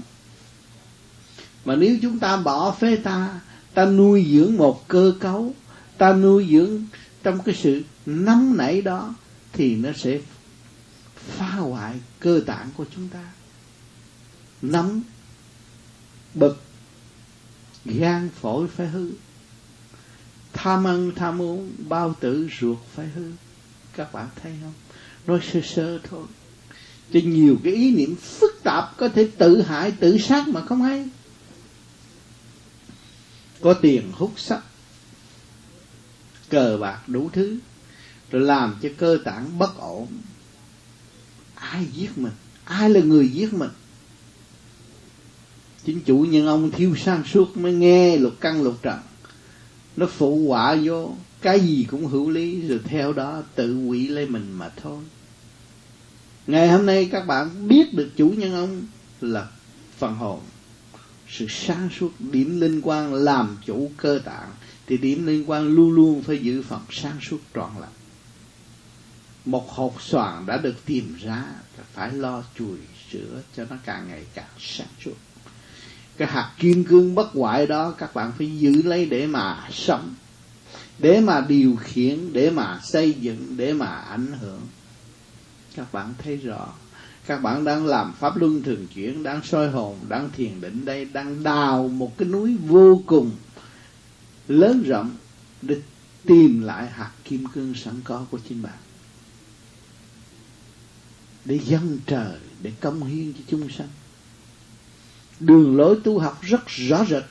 Mà nếu chúng ta bỏ phế ta ta nuôi dưỡng một cơ cấu, ta nuôi dưỡng trong cái sự nóng nảy đó, thì nó sẽ phá hoại cơ tạng của chúng ta. Nóng, bực gan phổi phải hư. Tham ăn, tham uống, bao tử ruột phải hư. Các bạn thấy không? Nói sơ sơ thôi. Cho nhiều cái ý niệm phức tạp có thể tự hại, tự sát mà không hay. Có tiền hút sắc cờ bạc đủ thứ, rồi làm cho cơ tạng bất ổn. Ai giết mình? Ai là người giết mình? Chính chủ nhân ông thiếu sang suốt mới nghe lục căn lục trần. Nó phụ họa vô, cái gì cũng hữu lý, rồi theo đó tự quỷ lấy mình mà thôi. Ngày hôm nay các bạn biết được chủ nhân ông là phần hồn. Sự sáng suốt, điểm liên quan làm chủ cơ tạng, thì điểm liên quan luôn luôn phải giữ phần sáng suốt trọn lành. Một hộp xoàn đã được tìm ra, phải lo chùi sửa cho nó càng ngày càng sáng suốt cái hạt kim cương bất hoại đó các bạn phải giữ lấy để mà sống, để mà điều khiển, để mà xây dựng, để mà ảnh hưởng. Các bạn thấy rõ, các bạn đang làm pháp luân thường chuyển, đang soi hồn, đang thiền định đây, đang đào một cái núi vô cùng lớn rộng để tìm lại hạt kim cương sẵn có của chính bạn. Để dân trời, để công hiến cho chúng sanh đường lối tu học rất rõ rệt.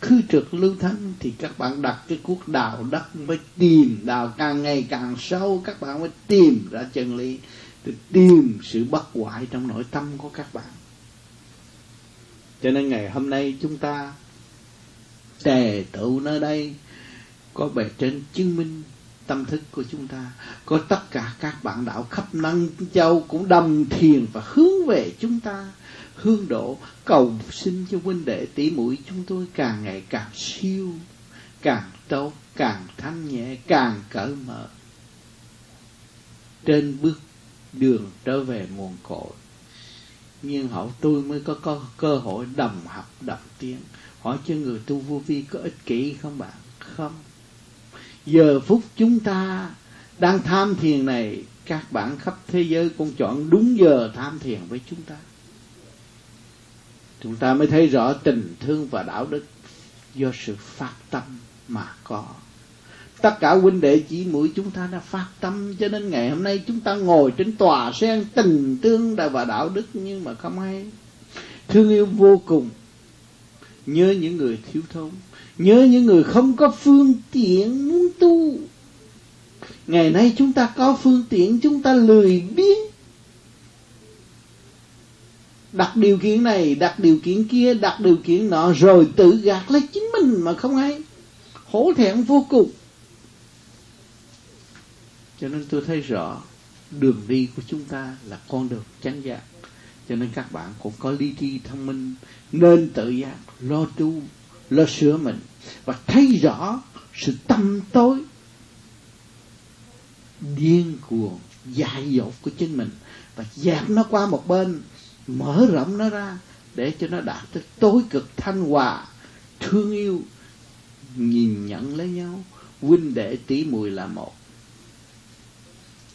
Khư trực lưu thanh thì các bạn đặt cái cuốc đào đất mới tìm đào, càng ngày càng sâu, các bạn mới tìm ra chân lý, để tìm sự bất hoại trong nội tâm của các bạn. Cho nên ngày hôm nay chúng ta tề tụ nơi đây, có bề trên chứng minh tâm thức của chúng ta, có tất cả các bạn đạo khắp năng châu cũng đồng thiền và hướng về chúng ta hương độ cầu xin cho huynh đệ tỷ mũi chúng tôi càng ngày càng siêu càng tốt càng thanh nhẹ càng cởi mở. Trên bước đường trở về nguồn cội nhưng hậu tôi mới có, có cơ hội đồng học đồng tiếng hỏi cho người tu vô vi có ích kỷ không bạn? Không. Giờ phút chúng ta đang tham thiền này các bạn khắp thế giới cũng chọn đúng giờ tham thiền với chúng ta chúng ta mới thấy rõ tình thương và đạo đức do sự phát tâm mà có. Tất cả huynh đệ chỉ mũi chúng ta đã phát tâm, cho nên ngày hôm nay chúng ta ngồi trên tòa sen tình thương và đạo đức nhưng mà không hay. Thương yêu vô cùng. Nhớ những người thiếu thốn. Nhớ những người không có phương tiện muốn tu. Ngày nay chúng ta có phương tiện, chúng ta lười biếng đặt điều kiện này, đặt điều kiện kia, đặt điều kiện nọ, rồi tự gạt lấy chính mình mà không hay. Hổ thẹn vô cùng. Cho nên tôi thấy rõ, đường đi của chúng ta là con đường chánh giác. Cho nên các bạn cũng có lý trí thông minh, nên tự giác, lo tu, lo sửa mình, và thấy rõ sự tâm tối điên cuồng, dại dột của chính mình. Và dạt nó qua một bên mở rộng nó ra để cho nó đạt tới tối cực thanh hòa, thương yêu, nhìn nhận lấy nhau. Huynh đệ tỷ mùi là một.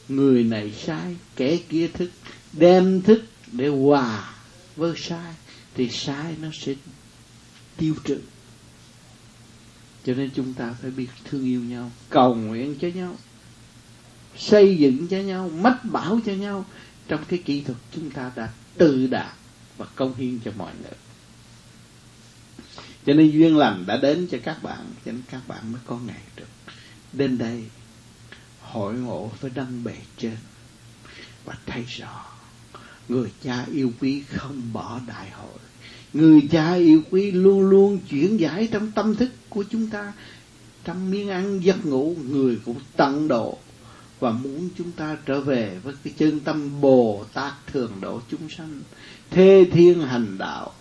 Người này sai, kẻ kia thức. Đem thức để hòa với sai, thì sai nó sẽ tiêu trừ. Cho nên chúng ta phải biết thương yêu nhau, cầu nguyện cho nhau, xây dựng cho nhau, mách bảo cho nhau. Trong cái kỹ thuật chúng ta đã tự đạt và công hiến cho mọi người. Cho nên duyên lành đã đến cho các bạn, cho nên các bạn mới có ngày được đến đây hội ngộ với đấng bề trên và thấy rõ người cha yêu quý không bỏ đại hội. Người cha yêu quý luôn luôn chuyển giải trong tâm thức của chúng ta. Trong miếng ăn giấc ngủ, người cũng tận độ và muốn chúng ta trở về với cái chân tâm Bồ Tát thường độ chúng sanh. Thê thiên hành đạo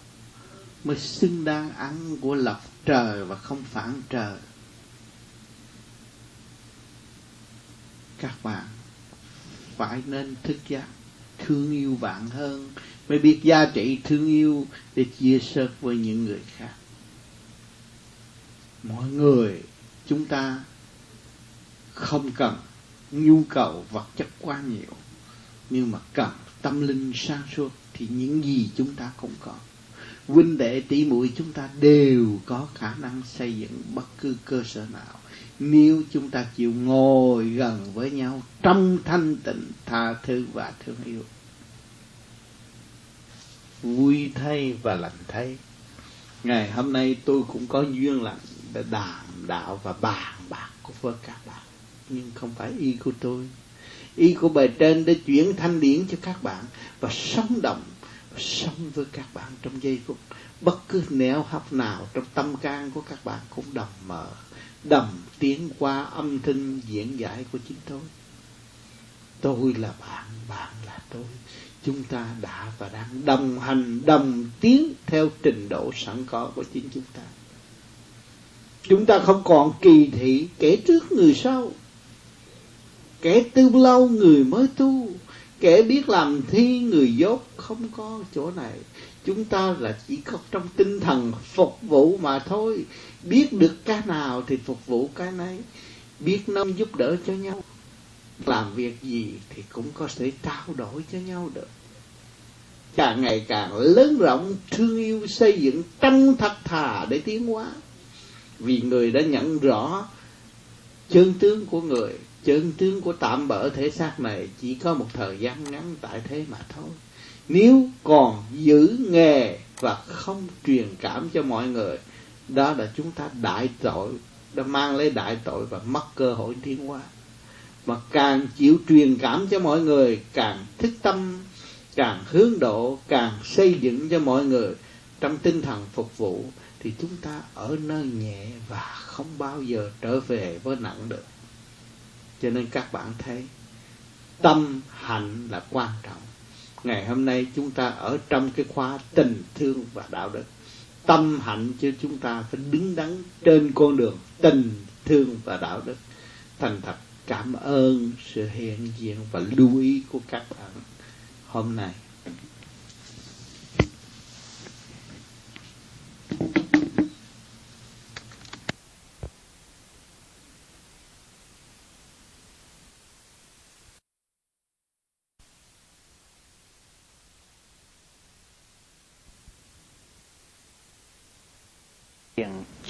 mới xứng đáng ăn của lộc trời và không phản trời. Các bạn phải nên thức giác, thương yêu bạn hơn. Mới biết giá trị thương yêu để chia sẻ với những người khác. Mọi người, chúng ta không cần nhu cầu vật chất quá nhiều. Nhưng mà cần tâm linh sáng suốt thì những gì chúng ta cũng có. Huynh đệ tỷ muội chúng ta đều có khả năng xây dựng bất cứ cơ sở nào. Nếu chúng ta chịu ngồi gần với nhau trong thanh tịnh, tha thứ và thương yêu. Vui thay và lành thay. Ngày hôm nay tôi cũng có duyên lành để đàm đạo và bàn bạc với các bạn nhưng không phải y của tôi. Y của bề trên để chuyển thanh điển cho các bạn và sống động sống với các bạn trong giây phút. Bất cứ nẻo hấp nào trong tâm can của các bạn cũng đồng mở đầm tiến qua âm thanh diễn giải của chính tôi. Tôi là bạn bạn là tôi. Chúng ta đã và đang đồng hành, đồng tiến theo trình độ sẵn có của chính chúng ta. Chúng ta không còn kỳ thị kẻ trước người sau kẻ tu lâu người mới tu, kẻ biết làm thi người dốt không có chỗ này. Chúng ta là chỉ có trong tinh thần phục vụ mà thôi. Biết được cái nào thì phục vụ cái nấy. Biết nâng giúp đỡ cho nhau. Làm việc gì thì cũng có thể trao đổi cho nhau được. Càng ngày càng lớn rộng, thương yêu xây dựng tâm thật thà để tiến hóa. Vì người đã nhận rõ chân tướng của người chân tướng của tạm bỡ thể xác này chỉ có một thời gian ngắn tại thế mà thôi. Nếu còn giữ nghề và không truyền cảm cho mọi người, đó là chúng ta đại tội, đã mang lấy đại tội và mất cơ hội tiến hóa. Mà càng chịu truyền cảm cho mọi người, càng thức tâm, càng hướng độ, càng xây dựng cho mọi người trong tinh thần phục vụ, thì chúng ta ở nơi nhẹ và không bao giờ trở về với nặng được cho nên các bạn thấy, tâm hạnh là quan trọng. Ngày hôm nay chúng ta ở trong cái khóa tình thương và đạo đức. Tâm hạnh cho chúng ta phải đứng đắn trên con đường tình thương và đạo đức. Thành thật cảm ơn sự hiện diện và lưu ý của các bạn hôm nay.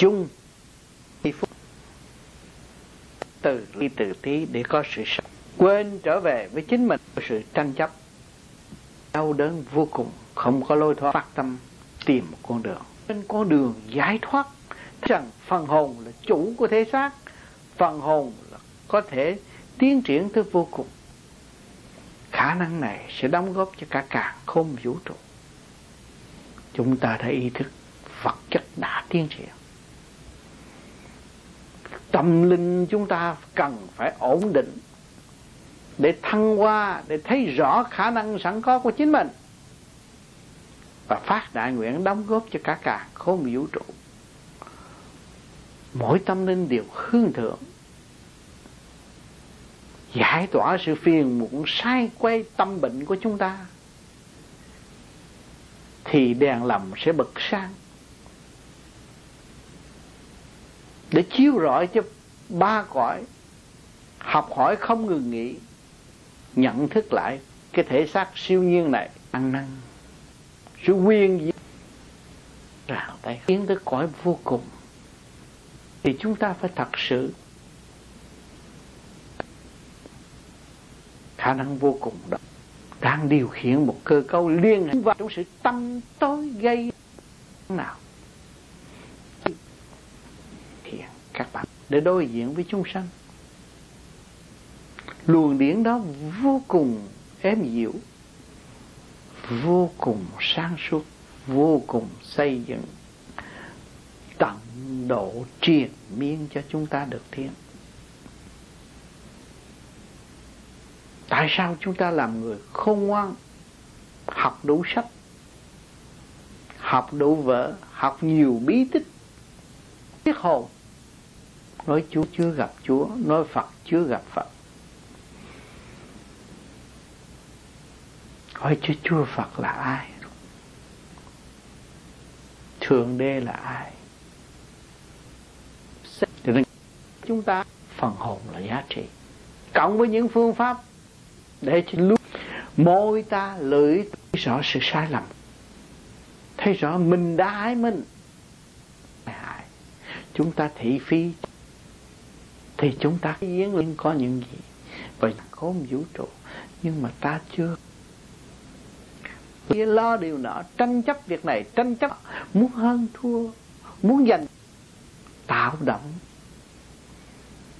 Chung thì phút từ ly từ tí để có sự sống. Quên trở về với chính mình sự tranh chấp. Đau đớn vô cùng, không có lối thoát. Phát tâm tìm một con đường. Trên con đường giải thoát rằng phần hồn là chủ của thế xác, phần hồn là có thể tiến triển tới vô cùng. Khả năng này sẽ đóng góp cho cả càng không vũ trụ. Chúng ta thấy ý thức vật chất đã tiến triển tâm linh chúng ta cần phải ổn định để thăng hoa, để thấy rõ khả năng sẵn có của chính mình. Và phát đại nguyện đóng góp cho cả cả khối vũ trụ. Mỗi tâm linh đều hương thượng. Giải tỏa sự phiền muộn, sai quay tâm bệnh của chúng ta, thì đèn lầm sẽ bật sang để chiếu rọi cho ba cõi. Học hỏi không ngừng nghỉ nhận thức lại cái thể xác siêu nhiên này. Ăn năn. Sự quyền gì? Rào tay. Tiến tới cõi vô cùng. Thì chúng ta phải thật sự khả năng vô cùng đó đang điều khiển một cơ cấu liên hệ. Vào trong sự tâm tối gây nào các bạn để đối diện với chúng sanh. Luồng điển đó vô cùng êm dịu vô cùng sáng suốt vô cùng xây dựng tận độ triền miên cho chúng ta được thiên tại sao chúng ta làm người khôn ngoan học đủ sách học đủ vở, học nhiều bí tích biết hồn nói Chúa chưa gặp Chúa, nói Phật chưa gặp Phật. Hỏi chứ Chúa Phật là ai? Thượng Đế là ai? Cho nên chúng ta phần hồn là giá trị. Cộng với những phương pháp để cho lúc môi ta lưỡi thấy rõ sự sai lầm, thấy rõ mình đã hại mình. Hại. Chúng ta thị phi thì chúng ta yến liên có những gì? Và khốn vũ trụ, nhưng mà ta chưa lo điều nọ, tranh chấp việc này, tranh chấp, muốn hơn thua, muốn giành, tạo động.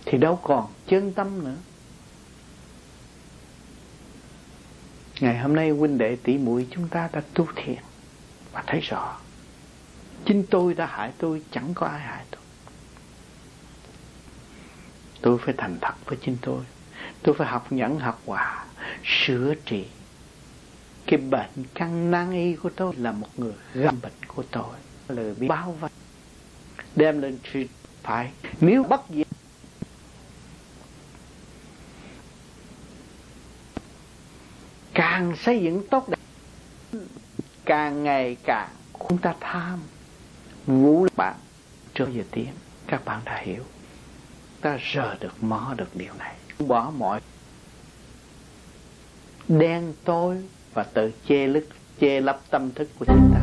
Thì đâu còn chân tâm nữa. Ngày hôm nay huynh đệ tỷ muội chúng ta đã tu thiền và thấy rõ. Chính tôi đã hại tôi, chẳng có ai hại tôi tôi phải thành thật với chính tôi. Tôi phải học nhẫn học hòa sửa trị. Cái bệnh căn nan y của tôi là một người găm bệnh của tôi. Lời bị bao vây đem lên sự phải. Nếu bất diệt, càng xây dựng tốt đẹp, càng ngày càng chúng ta tham. Vũ bạn. Trước giờ tiếng các bạn đã hiểu ta rờ được mở được điều này. Bỏ mọi đen tối và tự chê lức chê lấp tâm thức của chúng ta.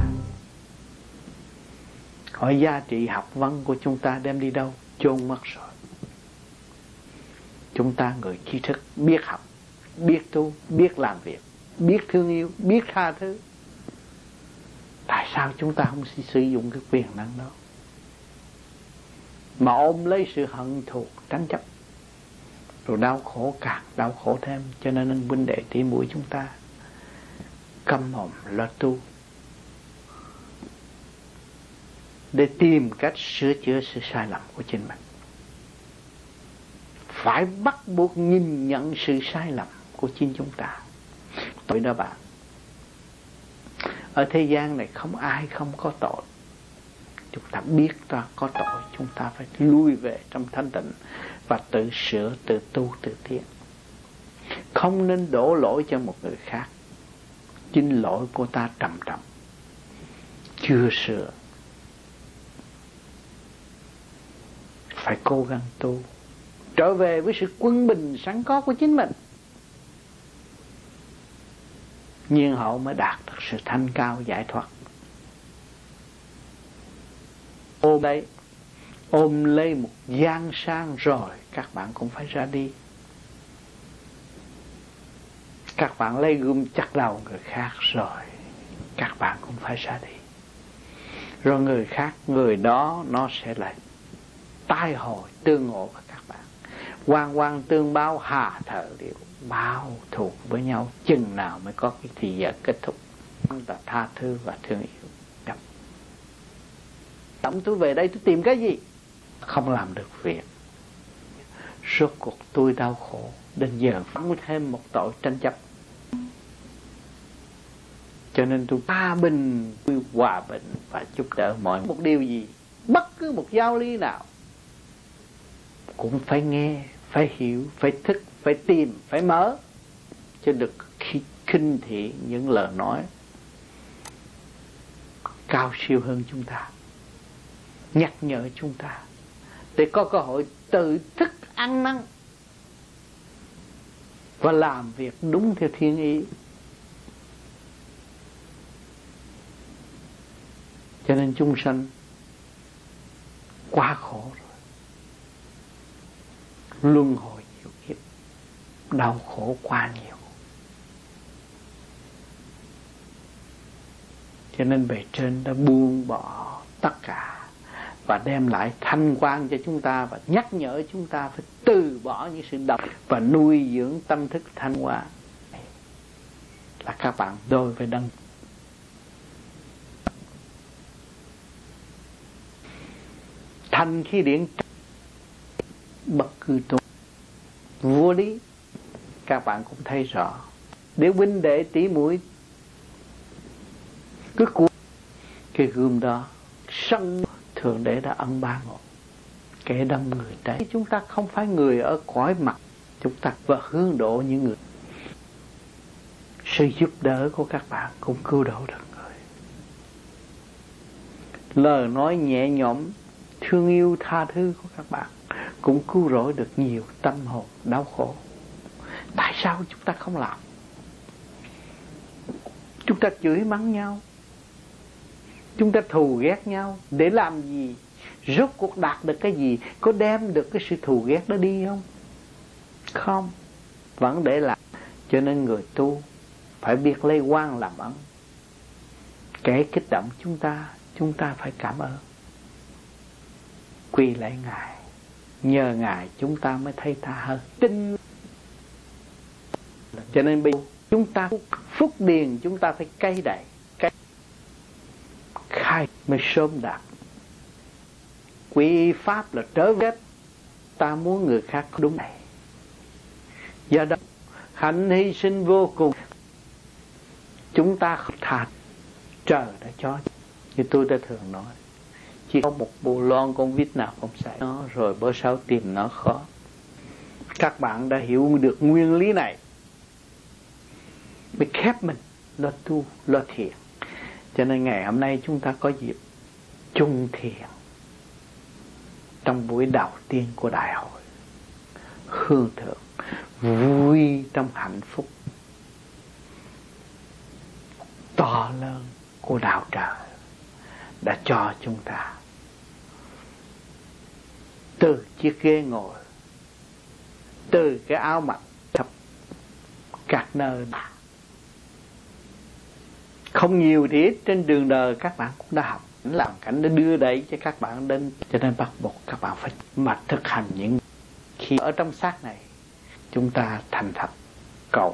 Hỏi giá trị học văn của chúng ta đem đi đâu? Chôn mất rồi. Chúng ta người trí thức, biết học, biết tu, biết làm việc, biết thương yêu, biết tha thứ. Tại sao chúng ta không sử dụng cái quyền năng đó? Mà ôm lấy sự hận thù tranh chấp. Rồi đau khổ càng đau khổ thêm, cho nên anh huynh đệ tỷ muội chúng ta câm hồn lo tu. Để tìm cách sửa chữa sự sai lầm của chính mình. Phải bắt buộc nhìn nhận sự sai lầm của chính chúng ta. Tội đó bạn. Ở thế gian này không ai không có tội chúng ta biết ta có tội, chúng ta phải lui về trong thanh tịnh và tự sửa, tự tu, tự tiến. Không nên đổ lỗi cho một người khác. Chính lỗi của ta trầm trọng. Chưa sửa. Phải cố gắng tu. Trở về với sự quân bình sẵn có của chính mình. Nhiên hậu mới đạt được sự thanh cao giải thoát ôm đấy. Ôm lấy một gian sang rồi, các bạn cũng phải ra đi. Các bạn lấy gươm chặt đầu người khác rồi, các bạn cũng phải ra đi. Rồi người khác, người đó, nó sẽ lại tai hồi tương ngộ với các bạn. Quan quan tương báo, hà thở liệu, bao thuộc với nhau, chừng nào mới có cái thì giờ kết thúc. Là tha thứ và thương yêu tổng tôi về đây tôi tìm cái gì? Không làm được việc. Suốt cuộc tôi đau khổ, đến giờ phóng thêm một tội tranh chấp. Cho nên tôi ba bình, tôi hòa bình và giúp đỡ mọi một điều gì, bất cứ một giao lý nào. Cũng phải nghe, phải hiểu, phải thức, phải tìm, phải mở. Cho được khi khinh thị những lời nói cao siêu hơn chúng ta nhắc nhở chúng ta, để có cơ hội tự thức ăn năn và làm việc đúng theo thiên ý. Cho nên chúng sanh quá khổ rồi, luân hồi nhiều kiếp, đau khổ quá nhiều. Cho nên bề trên đã buông bỏ tất cả và đem lại thanh quan cho chúng ta và nhắc nhở chúng ta phải từ bỏ những sự độc và nuôi dưỡng tâm thức thanh quan là các bạn đôi với đăng. Thanh khi điển, bất cứ tu vô lý, các bạn cũng thấy rõ. Để huynh đệ tỷ mũi, cứ cuốn cái gươm đó, sân thượng đế đã ân ban một kẻ đâm người trái chúng ta không phải người ở cõi mặt, chúng ta và hướng độ những người. Sự giúp đỡ của các bạn cũng cứu độ được người. Lời nói nhẹ nhõm, thương yêu tha thứ của các bạn cũng cứu rỗi được nhiều tâm hồn đau khổ. Tại sao chúng ta không làm? Chúng ta chửi mắng nhau chúng ta thù ghét nhau. Để làm gì? Rốt cuộc đạt được cái gì? Có đem được cái sự thù ghét đó đi không? Không. Vẫn để lại. Cho nên người tu phải biết lấy quan làm ấn. kẻ kích động chúng ta chúng ta phải cảm ơn. Quy lại ngài. Nhờ ngài chúng ta mới thấy tha hơn. Tin. Cho nên bây chúng ta phúc điền, chúng ta phải cây đậy khai mới sớm đạt. Quy pháp là trở về ta muốn người khác đúng này. Do đó, hạnh hy sinh vô cùng. Chúng ta không tha. Trời đã cho. Như tôi đã thường nói, chỉ có một bộ lon con vít nào không xảy nó rồi bữa sau tìm nó khó. Các bạn đã hiểu được nguyên lý này. Mới khép mình, lo tu, lo thiền cho nên ngày hôm nay chúng ta có dịp chung thiền trong buổi đầu tiên của đại hội. Hương thượng, vui trong hạnh phúc. To lớn của đạo trời đã cho chúng ta. Từ chiếc ghế ngồi, từ cái áo mặc khắp các nơi mà không nhiều thì ít, trên đường đời các bạn cũng đã học làm cảnh để đưa đẩy cho các bạn đến, cho nên bắt buộc các bạn phải mà thực hành những khi ở trong xác này, chúng ta thành thật cầu.